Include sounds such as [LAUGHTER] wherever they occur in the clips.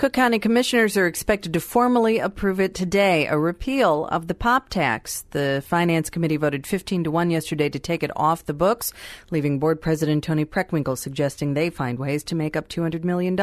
Cook County commissioners are expected to formally approve it today, a repeal of the pop tax. The Finance Committee voted 15 to 1 yesterday to take it off the books, leaving Board President Toni Preckwinkle suggesting they find ways to make up $200 million.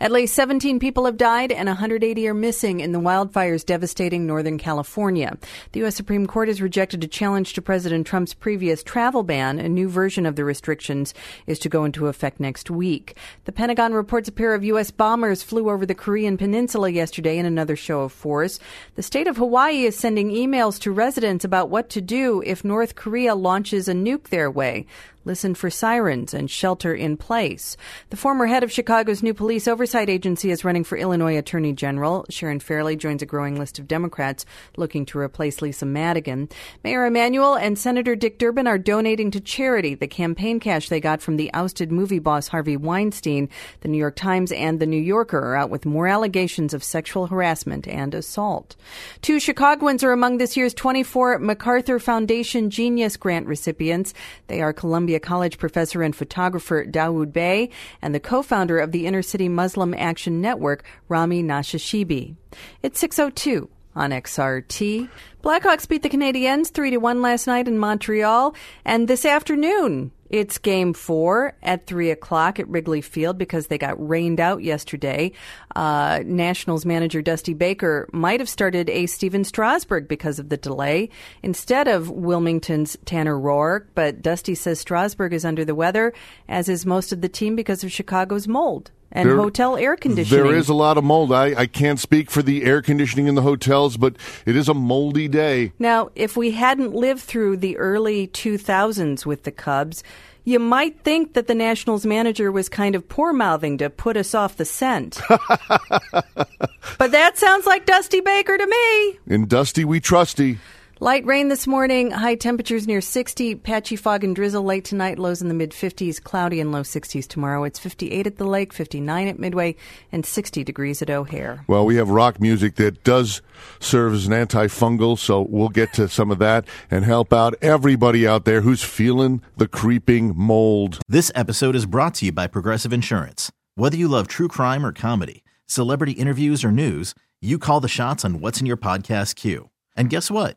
At least 17 people have died and 180 are missing in the wildfires devastating Northern California. The U.S. Supreme Court has rejected a challenge to President Trump's previous travel ban. A new version of the restrictions is to go into effect next week. The Pentagon reports a pair of U.S. bombers flew over the Korean Peninsula yesterday in another show of force. The state of Hawaii is sending emails to residents about what to do if North Korea launches a nuke their way listen for sirens, and shelter in place. The former head of Chicago's new police oversight agency is running for Illinois Attorney General. Sharon Fairley joins a growing list of Democrats looking to replace Lisa Madigan. Mayor Emanuel and Senator Dick Durbin are donating to charity the campaign cash they got from the ousted movie boss Harvey Weinstein. The New York Times and The New Yorker are out with more allegations of sexual harassment and assault. Two Chicagoans are among this year's 24 MacArthur Foundation Genius Grant recipients. They are Columbia Columbia College professor and photographer Dawood Bey and the co-founder of the Inner City Muslim Action Network, Rami Nashashibi. It's 602 on XRT. Blackhawks beat the Canadiens 3 to 1 last night in Montreal, and this afternoon it's game four at three o'clock at Wrigley Field because they got rained out yesterday. Uh, Nationals manager Dusty Baker might have started a Stephen Strasburg because of the delay instead of Wilmington's Tanner Roark, but Dusty says Strasburg is under the weather, as is most of the team because of Chicago's mold and there, hotel air conditioning. There is a lot of mold. I, I can't speak for the air conditioning in the hotels, but it is a moldy day. Now, if we hadn't lived through the early 2000s with the Cubs, you might think that the Nationals manager was kind of poor mouthing to put us off the scent. [LAUGHS] but that sounds like Dusty Baker to me. In Dusty, we trusty. Light rain this morning, high temperatures near 60, patchy fog and drizzle late tonight, lows in the mid 50s, cloudy and low 60s tomorrow. It's 58 at the lake, 59 at Midway, and 60 degrees at O'Hare. Well, we have rock music that does serve as an antifungal, so we'll get to some of that and help out everybody out there who's feeling the creeping mold. This episode is brought to you by Progressive Insurance. Whether you love true crime or comedy, celebrity interviews or news, you call the shots on what's in your podcast queue. And guess what?